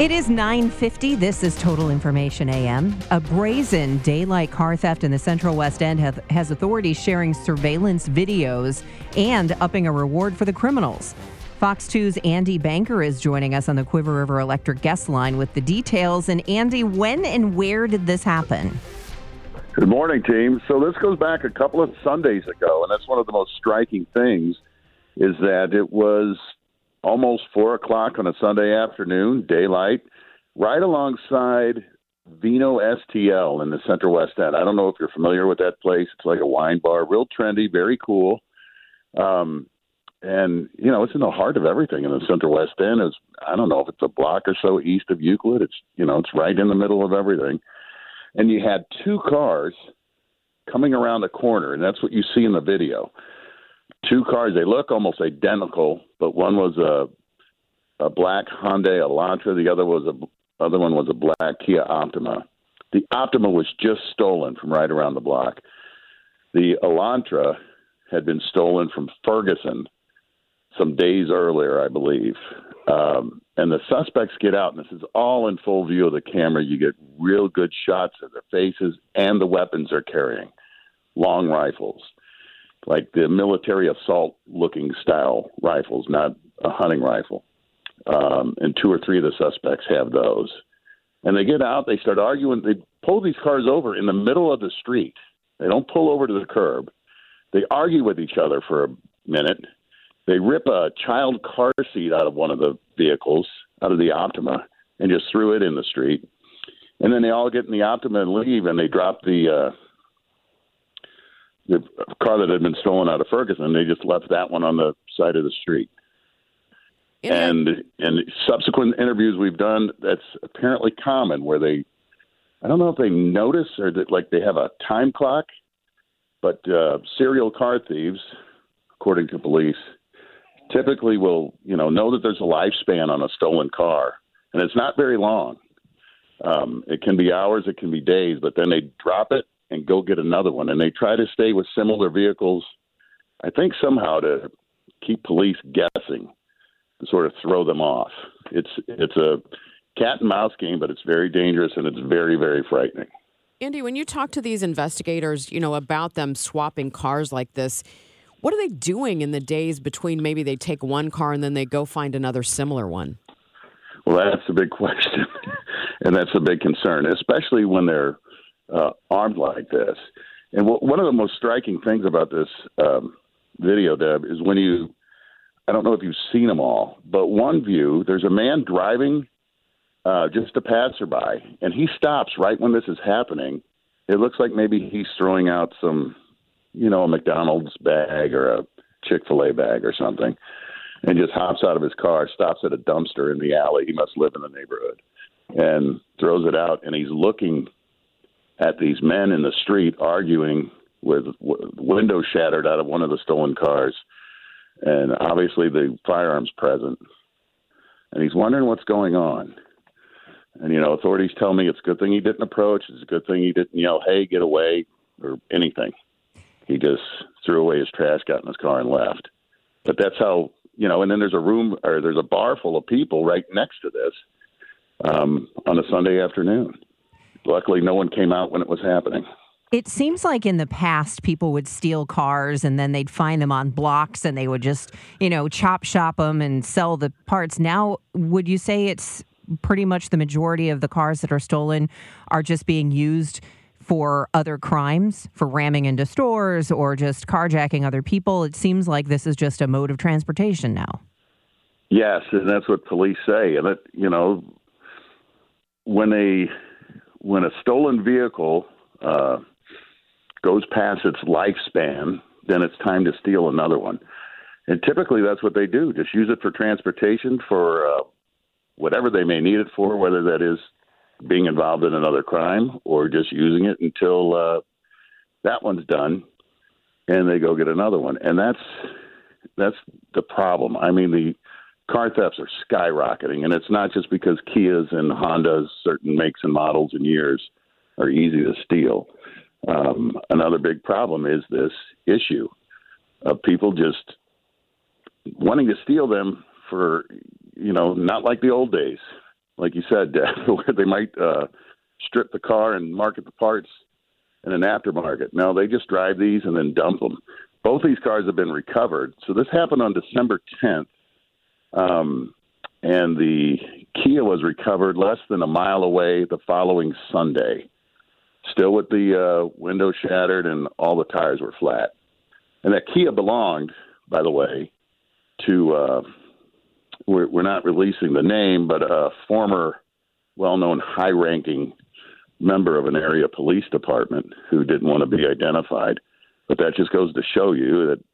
It is 9:50. This is Total Information AM. A brazen daylight car theft in the Central West End have, has authorities sharing surveillance videos and upping a reward for the criminals. Fox 2's Andy Banker is joining us on the Cuivre River Electric guest line with the details. And Andy, when and where did this happen? Good morning, team. So this goes back a couple of Sundays ago, and that's one of the most striking things is that it was almost four o'clock on a Sunday afternoon, daylight, right alongside Vino STL in the Central West End. I don't know if you're familiar with that place. It's like a wine bar, real trendy, very cool. Um, and you know, it's in the heart of everything in the Central West End. It's I don't know if it's a block or so east of Euclid. It's you know, it's right in the middle of everything. And you had two cars coming around the corner, and that's what you see in the video two cars. They look almost identical, but one was a a black Hyundai Elantra. The other was a other one was a black Kia Optima. The Optima was just stolen from right around the block. The Elantra had been stolen from Ferguson some days earlier, I believe. Um, and the suspects get out, and this is all in full view of the camera. You get real good shots of their faces and the weapons they're carrying long rifles like the military assault looking style rifles, not a hunting rifle. Um, and two or three of the suspects have those. And they get out, they start arguing. They pull these cars over in the middle of the street. They don't pull over to the curb. They argue with each other for a minute. They rip a child car seat out of one of the vehicles, out of the Optima, and just threw it in the street. And then they all get in the Optima and leave, and they drop the uh, the car that had been stolen out of Ferguson. They just left that one on the side of the street. And and subsequent interviews we've done, that's apparently common where they, I don't know if they notice or that like they have a time clock, but uh, serial car thieves, according to police, typically will you know know that there's a lifespan on a stolen car, and it's not very long. Um, it can be hours, it can be days, but then they drop it and go get another one. And they try to stay with similar vehicles, I think somehow to keep police guessing, to sort of throw them off. It's it's a cat and mouse game, but it's very dangerous and it's very very frightening. Andy, when you talk to these investigators, you know, about them swapping cars like this, what are they doing in the days between maybe they take one car and then they go find another similar one? Well, that's a big question, and that's a big concern, especially when they're uh, armed like this. And w- one of the most striking things about this um, video, Deb, is when you, I don't know if you've seen them all, but one view, there's a man driving uh, just a passerby, and he stops right when this is happening. It looks like maybe he's throwing out some, you know, a McDonald's bag or a Chick fil A bag or something, and just hops out of his car, stops at a dumpster in the alley. He must live in the neighborhood, and throws it out, and he's looking at these men in the street arguing with w- windows shattered out of one of the stolen cars, and obviously the firearms present. And he's wondering what's going on. And you know, authorities tell me it's a good thing he didn't approach. It's a good thing he didn't yell, "Hey, get away!" or anything. He just threw away his trash, got in his car, and left. But that's how you know. And then there's a room or there's a bar full of people right next to this um, on a Sunday afternoon. Luckily, no one came out when it was happening. It seems like in the past, people would steal cars and then they'd find them on blocks and they would just, you know, chop shop them and sell the parts. Now, would you say it's pretty much the majority of the cars that are stolen are just being used for other crimes, for ramming into stores or just carjacking other people? It seems like this is just a mode of transportation now. Yes, and that's what police say. And it, you know, when a when a stolen vehicle uh, goes past its lifespan, then it's time to steal another one. And typically, that's what they do. Just use it for transportation for uh, whatever they may need it for, whether that is being involved in another crime or just using it until uh, that one's done, and they go get another one. And that's that's the problem. I mean, the car thefts are skyrocketing, and it's not just because Kias and Hondas, certain makes and models and years, are easy to steal. Um, another big problem is this issue of people just wanting to steal them for, you know, not like the old days, like you said, where they might uh, strip the car and market the parts in an aftermarket. No, they just drive these and then dump them. Both these cars have been recovered. So this happened on December 10th. Um, and the Kia was recovered less than a mile away the following Sunday still with the uh, window shattered and all the tires were flat. And that Kia belonged, by the way, to uh, we're, we're not releasing the name, but a former well-known high-ranking member of an area police department who didn't want to be identified. But that just goes to show you that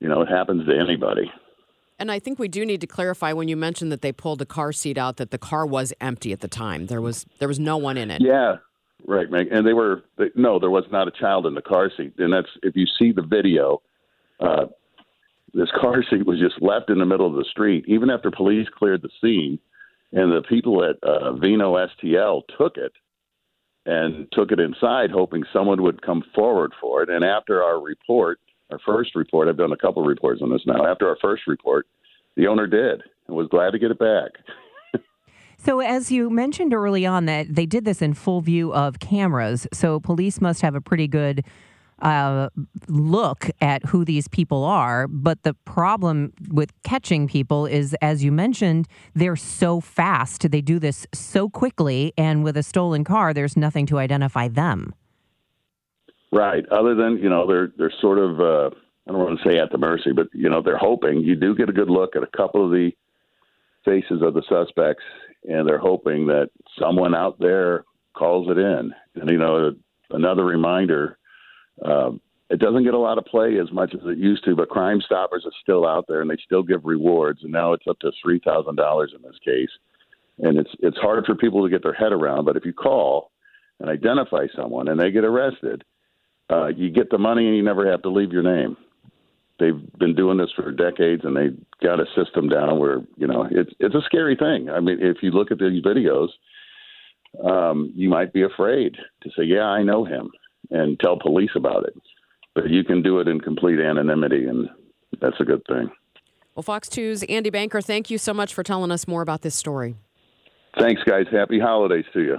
you know it happens to anybody. And I think we do need to clarify when you mentioned that they pulled the car seat out that the car was empty at the time. There was there was no one in it. Yeah, Right, Meg. And they were they, no, there was not a child in the car seat. And that's if you see the video, uh, this car seat was just left in the middle of the street, even after police cleared the scene, and the people at uh, Vino STL took it and took it inside, hoping someone would come forward for it. And after our report, our first report, I've done a couple of reports on this now. After our first report, the owner did and was glad to get it back. So, as you mentioned early on, that they did this in full view of cameras, so police must have a pretty good uh, look at who these people are. But the problem with catching people is, as you mentioned, they're so fast. They do this so quickly, and with a stolen car, there's nothing to identify them. Right. Other than you know, they're they're sort of uh, I don't want to say at the mercy, but you know, they're hoping you do get a good look at a couple of the faces of the suspects and they're hoping that someone out there calls it in. And you know, another reminder: uh, it doesn't get a lot of play as much as it used to, but Crime Stoppers is still out there, and they still give rewards. And now it's up to three thousand dollars in this case, and it's it's hard for people to get their head around. But if you call and identify someone, and they get arrested, uh, you get the money, and you never have to leave your name they've been doing this for decades and they got a system down where you know it's it's a scary thing. I mean, if you look at these videos, um, you might be afraid to say, "Yeah, I know him," and tell police about it. But you can do it in complete anonymity, and that's a good thing. Well, Fox 2's Andy Banker, thank you so much for telling us more about this story. Thanks, guys. Happy holidays to you.